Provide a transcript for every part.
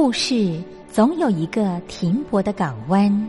故事总有一个停泊的港湾。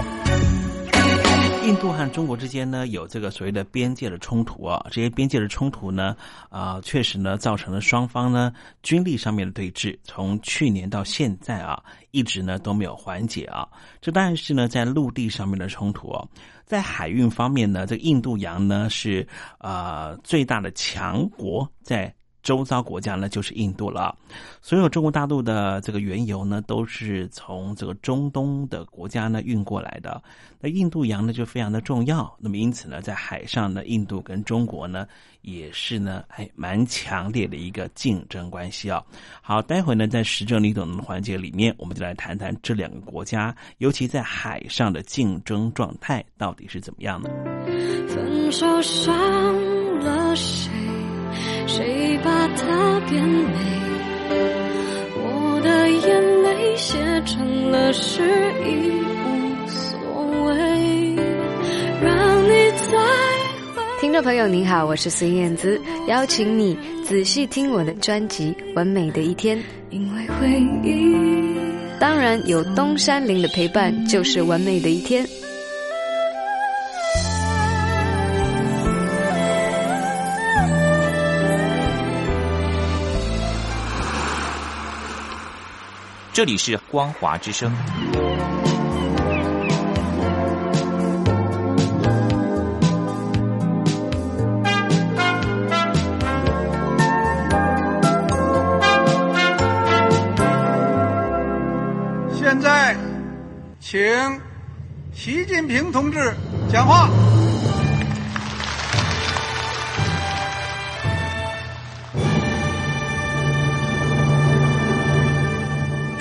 印度和中国之间呢有这个所谓的边界的冲突啊，这些边界的冲突呢，啊，确实呢造成了双方呢军力上面的对峙，从去年到现在啊，一直呢都没有缓解啊。这当然是呢在陆地上面的冲突哦，在海运方面呢，这印度洋呢是啊最大的强国在。周遭国家呢，就是印度了。所有中国大陆的这个原油呢，都是从这个中东的国家呢运过来的。那印度洋呢，就非常的重要。那么因此呢，在海上呢，印度跟中国呢，也是呢，哎，蛮强烈的一个竞争关系啊。好，待会呢，在时政你懂的环节里面，我们就来谈谈这两个国家，尤其在海上的竞争状态到底是怎么样的。分手伤了谁？它变美？我的眼泪写成了诗，已无所谓。让你再听众朋友您好，我是孙燕姿，邀请你仔细听我的专辑《完美的一天》，因为回忆，当然有东山林的陪伴，就是完美的一天。这里是光华之声。现在，请习近平同志讲话。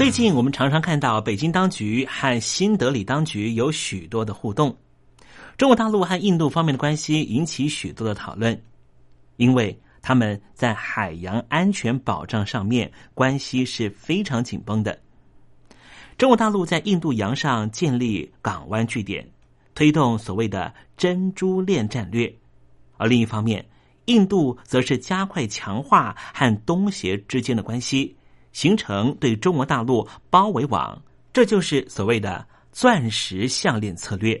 最近我们常常看到北京当局和新德里当局有许多的互动，中国大陆和印度方面的关系引起许多的讨论，因为他们在海洋安全保障上面关系是非常紧绷的。中国大陆在印度洋上建立港湾据点，推动所谓的“珍珠链”战略；而另一方面，印度则是加快强化和东协之间的关系，形成对中国大陆包围网，这就是所谓的“钻石项链”策略。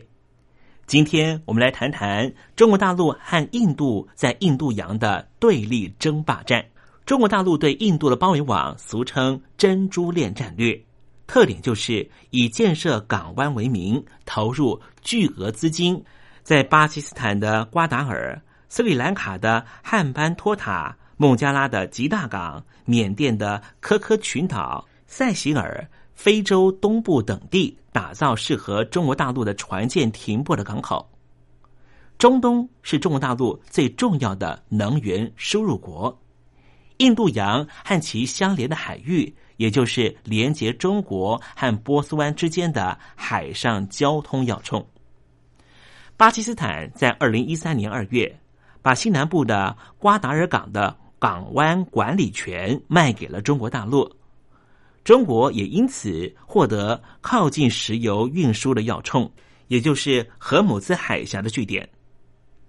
今天我们来谈谈中国大陆和印度在印度洋的对立争霸战。中国大陆对印度的包围网，俗称“珍珠链”战略，特点就是以建设港湾为名，投入巨额资金，在巴基斯坦的瓜达尔、斯里兰卡的汉班托塔、孟加拉的吉大港、缅甸的科科群岛、塞西尔。非洲东部等地打造适合中国大陆的船舰停泊的港口。中东是中国大陆最重要的能源输入国。印度洋和其相连的海域，也就是连接中国和波斯湾之间的海上交通要冲。巴基斯坦在二零一三年二月把西南部的瓜达尔港的港湾管理权卖给了中国大陆。中国也因此获得靠近石油运输的要冲，也就是荷姆兹海峡的据点，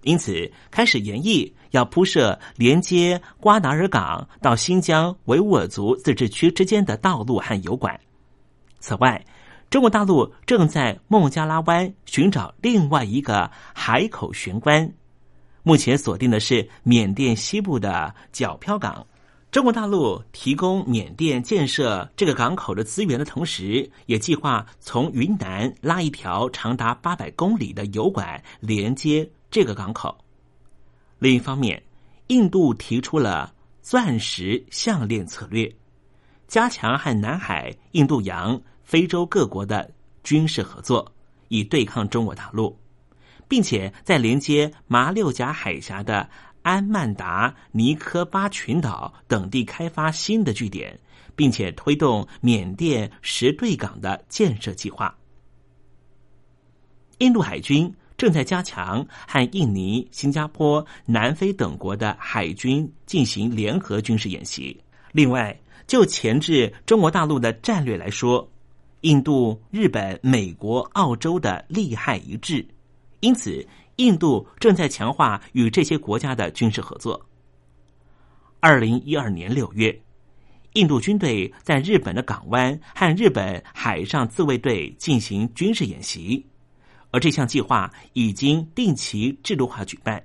因此开始研议要铺设连接瓜达尔港到新疆维吾尔族自治区之间的道路和油管。此外，中国大陆正在孟加拉湾寻找另外一个海口玄关，目前锁定的是缅甸西部的皎漂港。中国大陆提供缅甸建设这个港口的资源的同时，也计划从云南拉一条长达八百公里的油管连接这个港口。另一方面，印度提出了钻石项链策略，加强和南海、印度洋、非洲各国的军事合作，以对抗中国大陆，并且在连接马六甲海峡的。安曼达、尼科巴群岛等地开发新的据点，并且推动缅甸石对港的建设计划。印度海军正在加强和印尼、新加坡、南非等国的海军进行联合军事演习。另外，就前置中国大陆的战略来说，印度、日本、美国、澳洲的利害一致，因此。印度正在强化与这些国家的军事合作。二零一二年六月，印度军队在日本的港湾和日本海上自卫队进行军事演习，而这项计划已经定期制度化举办。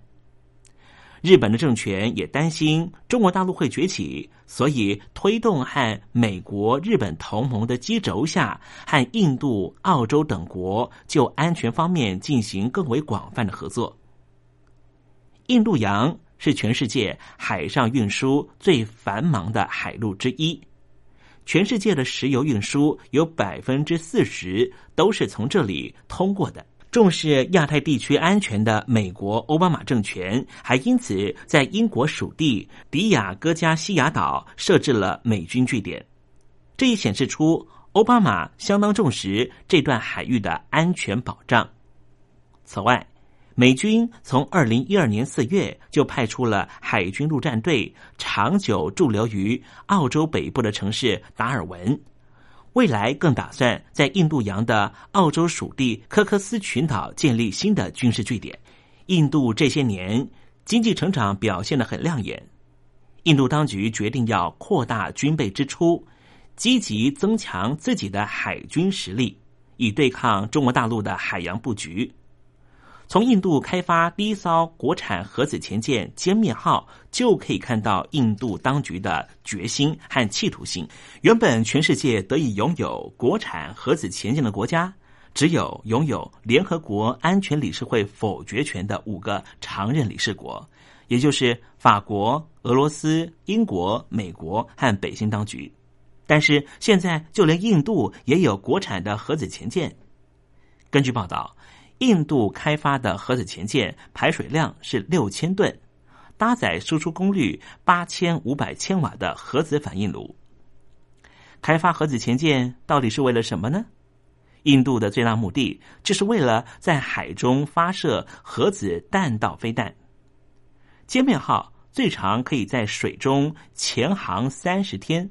日本的政权也担心中国大陆会崛起，所以推动和美国、日本同盟的基轴下，和印度、澳洲等国就安全方面进行更为广泛的合作。印度洋是全世界海上运输最繁忙的海路之一，全世界的石油运输有百分之四十都是从这里通过的。重视亚太地区安全的美国奥巴马政权，还因此在英国属地迪亚哥加西亚岛设置了美军据点。这也显示出奥巴马相当重视这段海域的安全保障。此外，美军从二零一二年四月就派出了海军陆战队，长久驻留于澳洲北部的城市达尔文。未来更打算在印度洋的澳洲属地科克斯群岛建立新的军事据点。印度这些年经济成长表现得很亮眼，印度当局决定要扩大军备支出，积极增强自己的海军实力，以对抗中国大陆的海洋布局。从印度开发第一艘国产核子潜舰“歼灭号”就可以看到印度当局的决心和企图心。原本全世界得以拥有国产核子潜舰的国家，只有拥有联合国安全理事会否决权的五个常任理事国，也就是法国、俄罗斯、英国、美国和北京当局。但是现在，就连印度也有国产的核子潜舰。根据报道。印度开发的核子潜舰排水量是六千吨，搭载输出功率八千五百千瓦的核子反应炉。开发核子潜舰到底是为了什么呢？印度的最大目的就是为了在海中发射核子弹道飞弹。歼灭号最长可以在水中潜航三十天。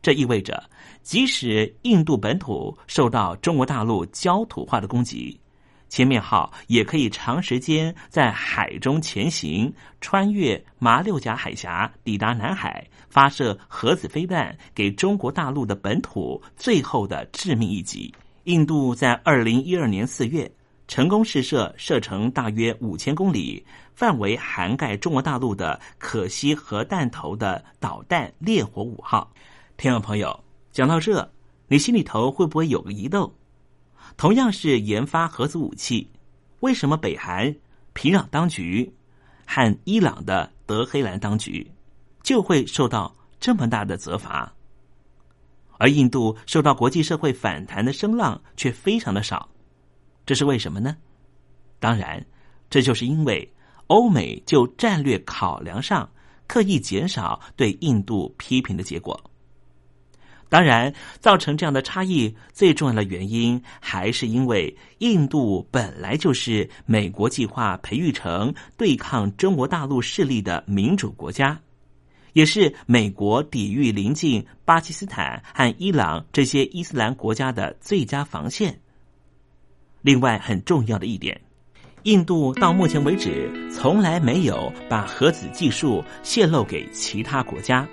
这意味着，即使印度本土受到中国大陆焦土化的攻击，千面号也可以长时间在海中前行，穿越马六甲海峡，抵达南海，发射核子飞弹，给中国大陆的本土最后的致命一击。印度在二零一二年四月成功试射射程大约五千公里、范围涵盖中国大陆的可惜核弹头的导弹“烈火五号”。听众朋友，讲到这，你心里头会不会有个疑窦？同样是研发核子武器，为什么北韩平壤当局和伊朗的德黑兰当局就会受到这么大的责罚，而印度受到国际社会反弹的声浪却非常的少？这是为什么呢？当然，这就是因为欧美就战略考量上刻意减少对印度批评的结果。当然，造成这样的差异最重要的原因，还是因为印度本来就是美国计划培育成对抗中国大陆势力的民主国家，也是美国抵御邻近巴基斯坦和伊朗这些伊斯兰国家的最佳防线。另外，很重要的一点，印度到目前为止从来没有把核子技术泄露给其他国家。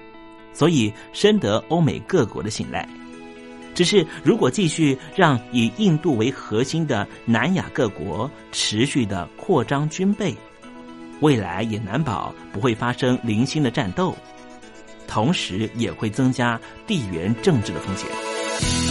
所以深得欧美各国的信赖。只是如果继续让以印度为核心的南亚各国持续的扩张军备，未来也难保不会发生零星的战斗，同时也会增加地缘政治的风险。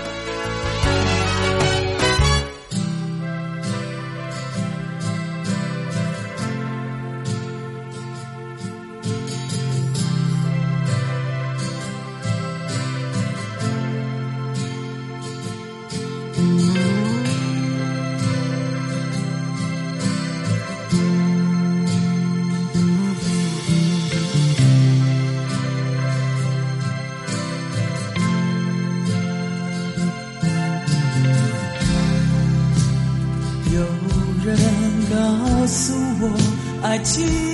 情。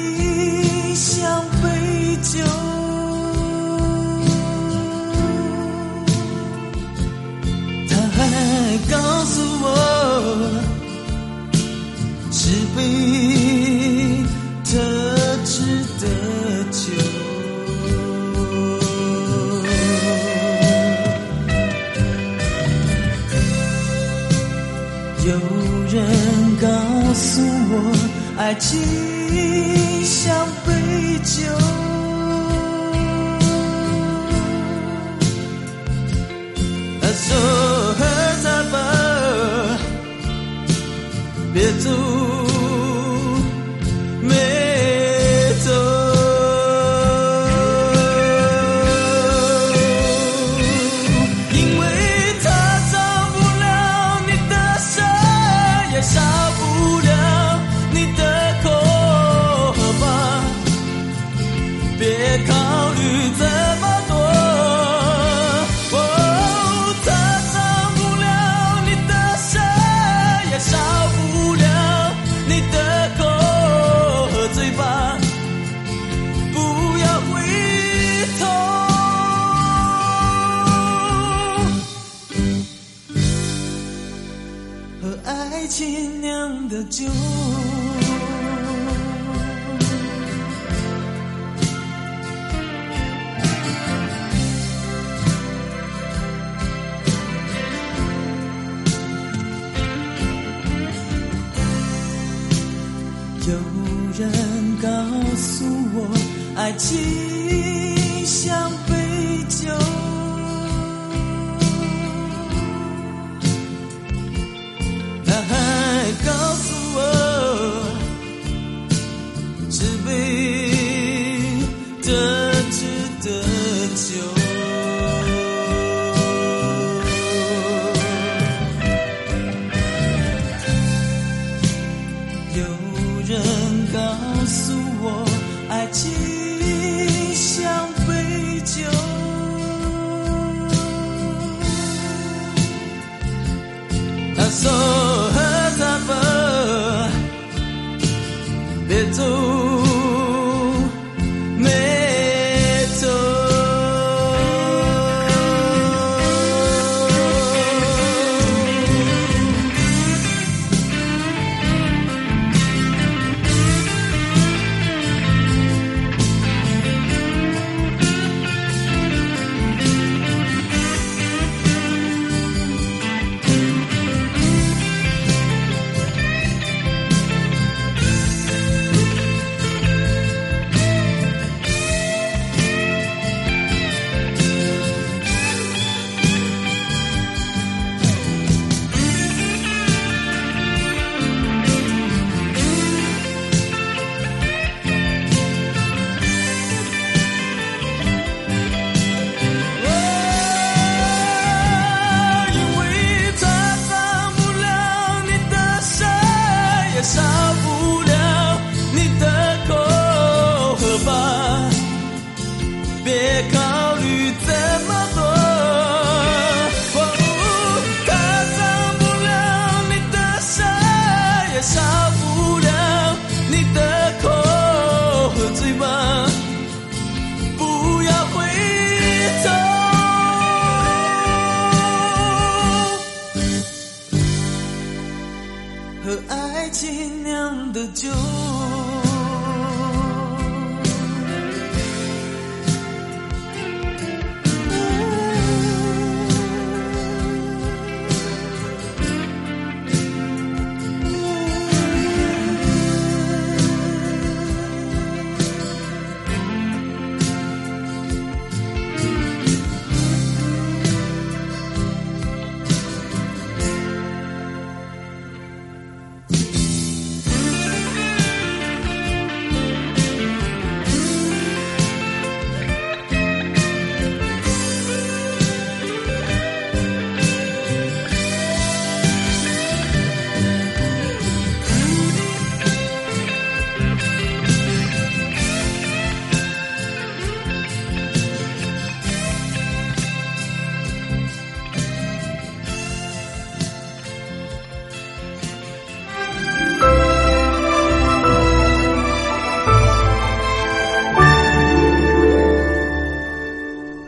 爱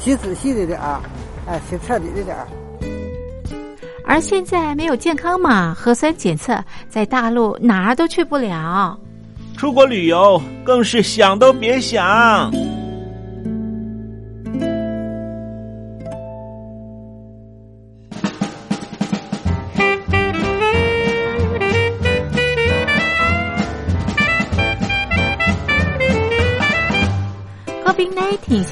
洗仔细的点儿，哎，洗彻底的点儿。而现在没有健康码核酸检测，在大陆哪儿都去不了。出国旅游更是想都别想。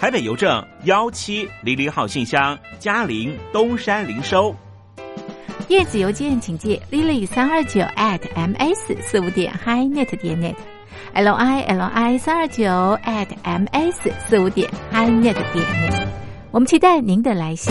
台北邮政幺七零零号信箱，嘉陵东山零收。电子邮件请借 lily 三二九 at ms 四五点 hi net 点 net，l i l i 三二九 at ms 四五点 hi net 点 net，我们期待您的来信。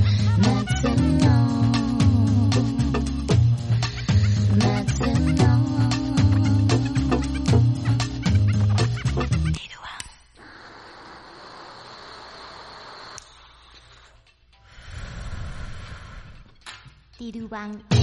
光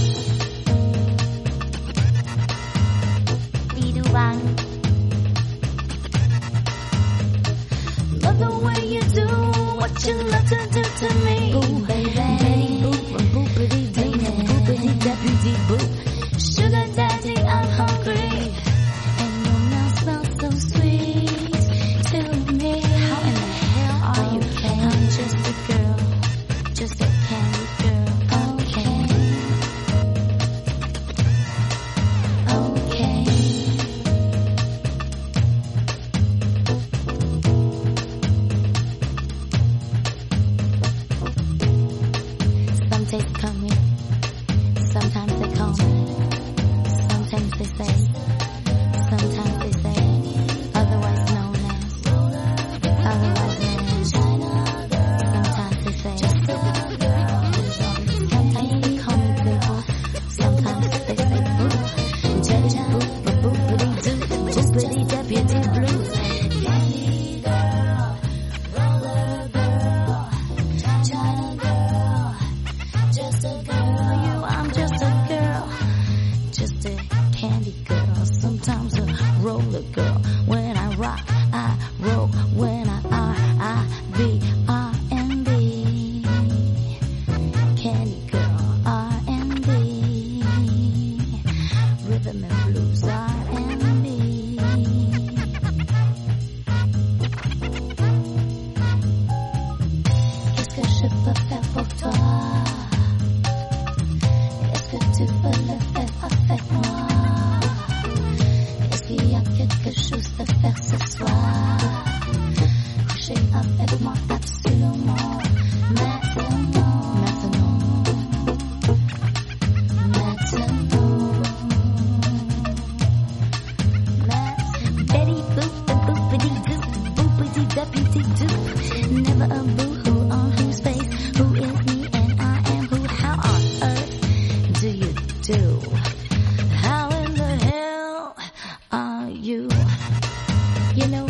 You know,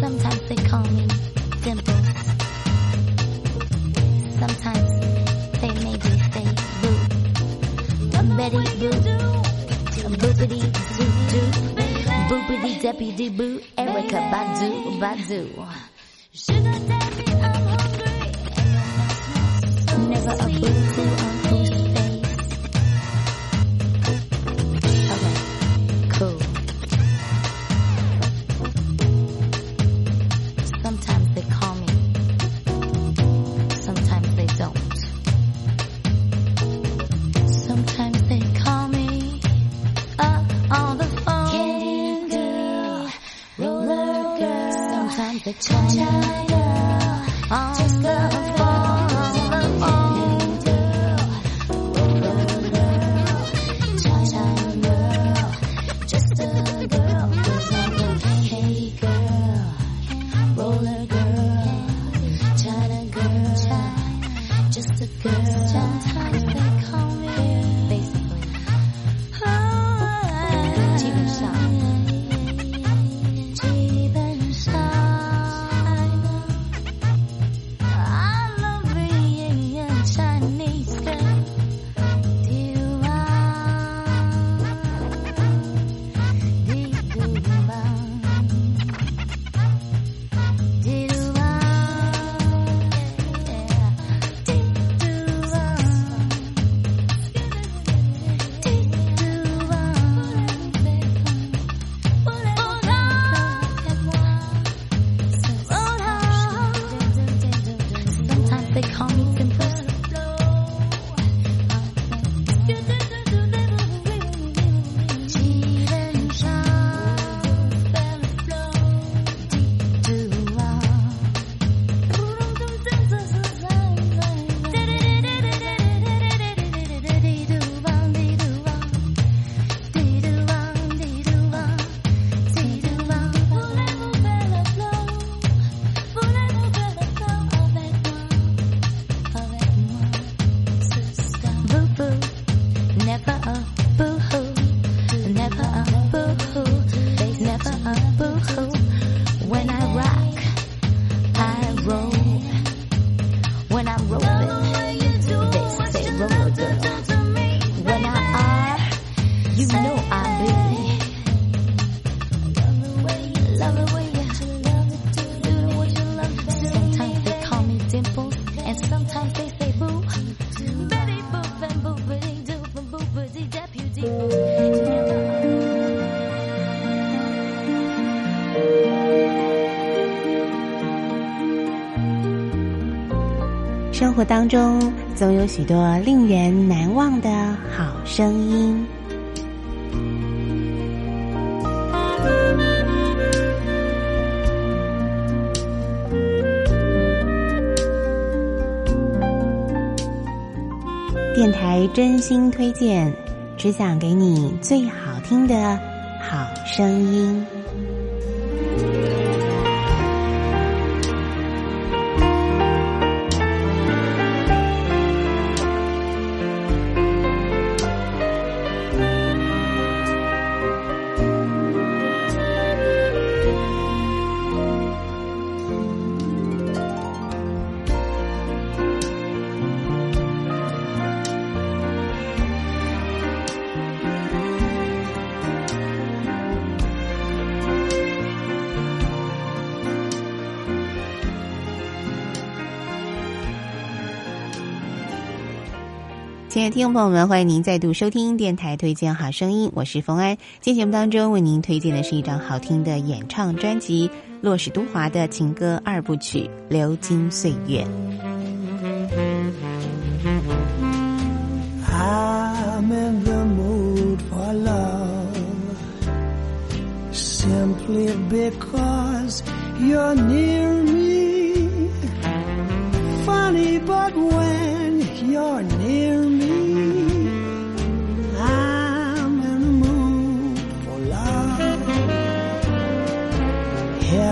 sometimes they call me Dimple. Sometimes they maybe say Boo. Betty Boo. Boopity doo doo. Boopity deputy boo. Erica Badu Badu. 活当中总有许多令人难忘的好声音。电台真心推荐，只想给你最好听的好声音。的听众朋友们，欢迎您再度收听电台推荐好声音，我是冯安。今天节目当中为您推荐的是一张好听的演唱专辑——洛史都华的情歌二部曲《流金岁月》。I'm in the mood for love simply because you're near me. Funny, but when you're near me,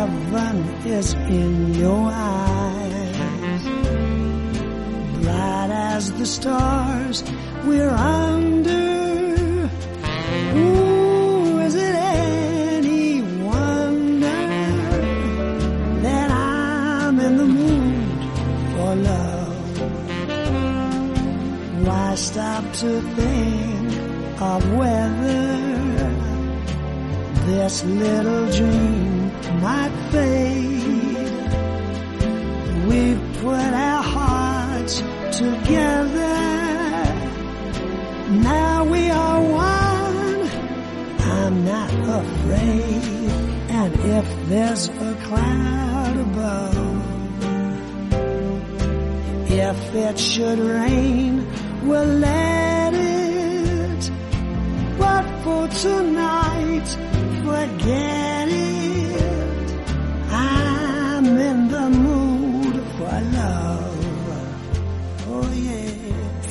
Heaven is in your eyes. Bright as the stars we're under. Ooh, is it any wonder that I'm in the mood for love? Why stop to think of whether this little dream might fade? We've put our hearts together. Now we are one. I'm not afraid. And if there's a cloud above, if it should rain, we'll let it. But for tonight, forget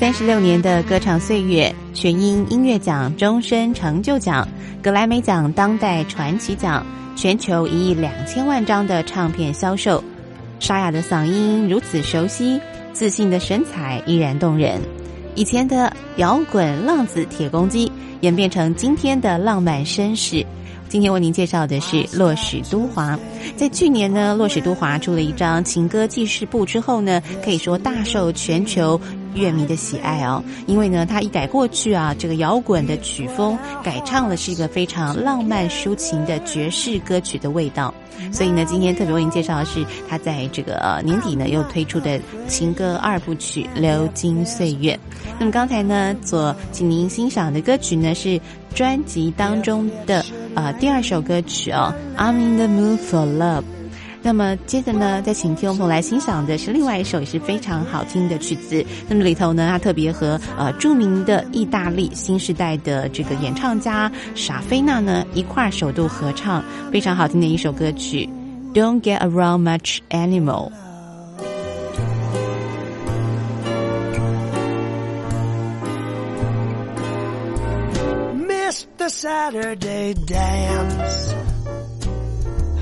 三十六年的歌唱岁月，全英音乐奖终身成就奖、格莱美奖当代传奇奖，全球一亿两千万张的唱片销售，沙哑的嗓音如此熟悉，自信的身材依然动人。以前的摇滚浪子铁公鸡，演变成今天的浪漫绅士。今天为您介绍的是洛史都华。在去年呢，洛史都华出了一张情歌记事簿之后呢，可以说大受全球乐迷的喜爱哦。因为呢，他一改过去啊这个摇滚的曲风，改唱了是一个非常浪漫抒情的爵士歌曲的味道。所以呢，今天特别为您介绍的是他在这个、呃、年底呢又推出的情歌二部曲《流金岁月》。那么刚才呢，所请您欣赏的歌曲呢是专辑当中的呃第二首歌曲哦，《I'm in the Mood for Love》。那么接着呢，再请听众朋友来欣赏的是另外一首也是非常好听的曲子。那么里头呢，它特别和呃著名的意大利新时代的这个演唱家傻菲娜呢一块儿首度合唱，非常好听的一首歌曲《Don't Get Around Much animal. Miss the Saturday dance.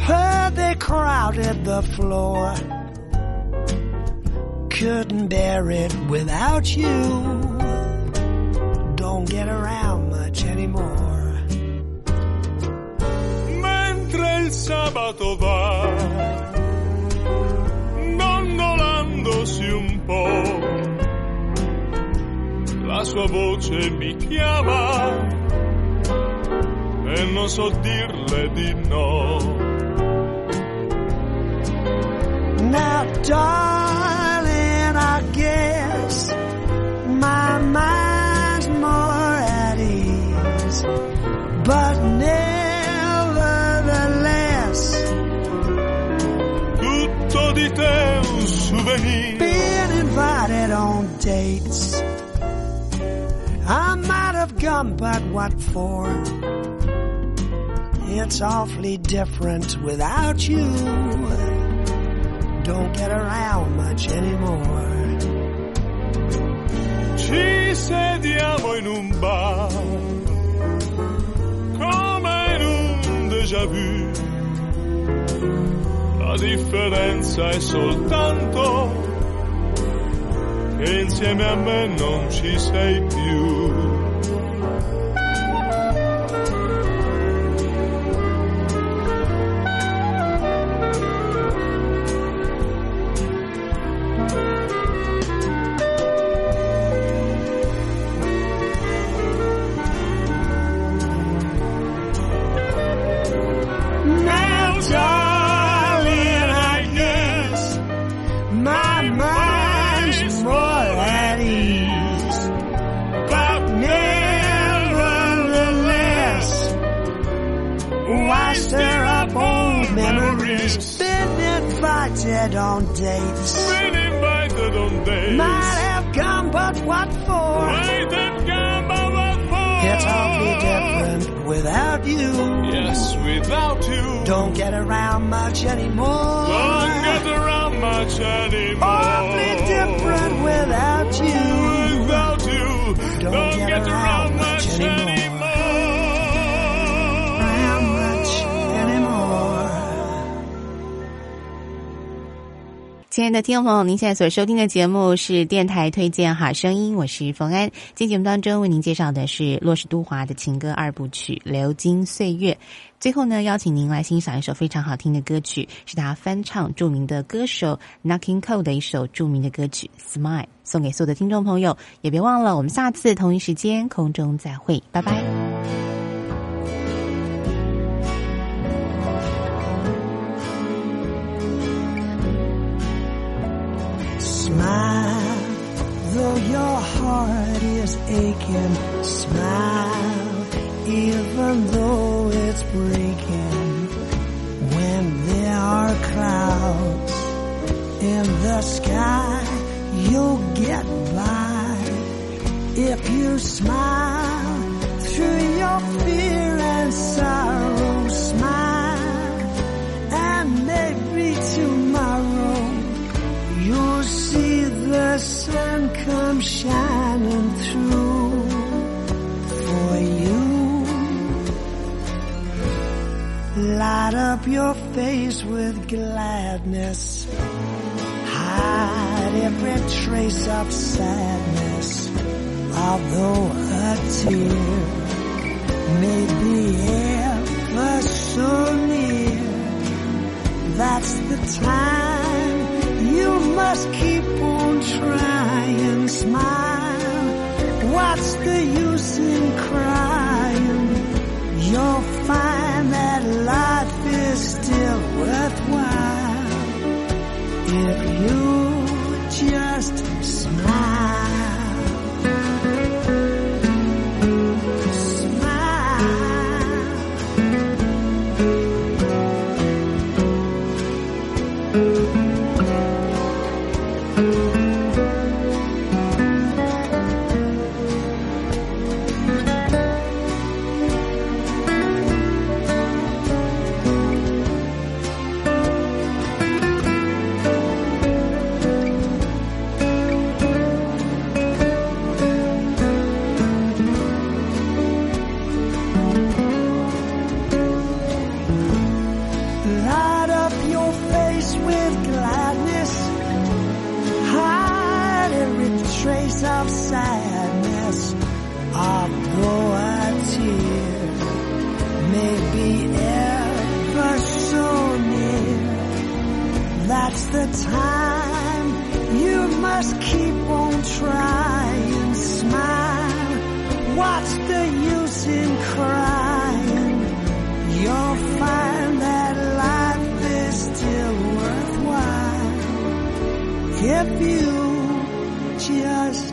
Heard they crowded the floor. Couldn't bear it without you. Don't get around much anymore. mentre il sabato va, dondolandosi un po', la sua voce mi chiama e non so dirle di no. Now, darling, I guess my mind's more at ease. But nevertheless, Tutto di te un souvenir. being invited on dates, I might have gone, but what for? It's awfully different without you. Don't get around much anymore. Ci sediamo in un bar, come in un déjà vu. La differenza è soltanto che insieme a me non ci sei più. It's awfully different without you. Yes, without you. Don't get around much anymore. Don't get around much anymore. Awfully different without you. Without you. Don't, get, around much anymore. Around much anymore. 亲爱的听众朋友，您现在所收听的节目是电台推荐好声音，我是冯安。今天节目当中为您介绍的是洛氏都华的情歌二部曲《流金岁月》。最后呢，邀请您来欣赏一首非常好听的歌曲，是他翻唱著名的歌手 Knocking Cole 的一首著名的歌曲《Smile》，送给所有的听众朋友。也别忘了，我们下次同一时间空中再会，拜拜。Smile, though your heart is aching. Smile, even though it's breaking. When there are clouds in the sky, you'll get by. If you smile through your fear and sorrow, smile, and maybe tomorrow the sun comes shining through for you. Light up your face with gladness. Hide every trace of sadness. Although a tear may be ever so near, that's the time you must keep on and Smile. What's the use in crying? You'll find that life is still worthwhile that's the time you must keep on trying. Smile. What's the use in crying? You'll find that life is still worthwhile if you just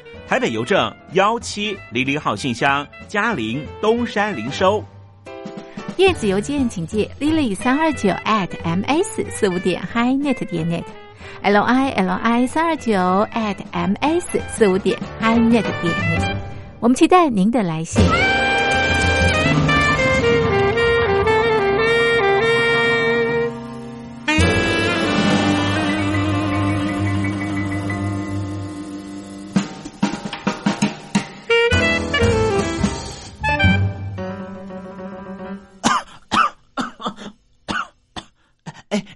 台北邮政幺七零零号信箱，嘉陵东山零收。电子邮件请寄 lily 三二九 at ms 四五点 hi.net 点 net，l i l i 三二九 at ms 四五点 hi.net 点 net。我们期待您的来信。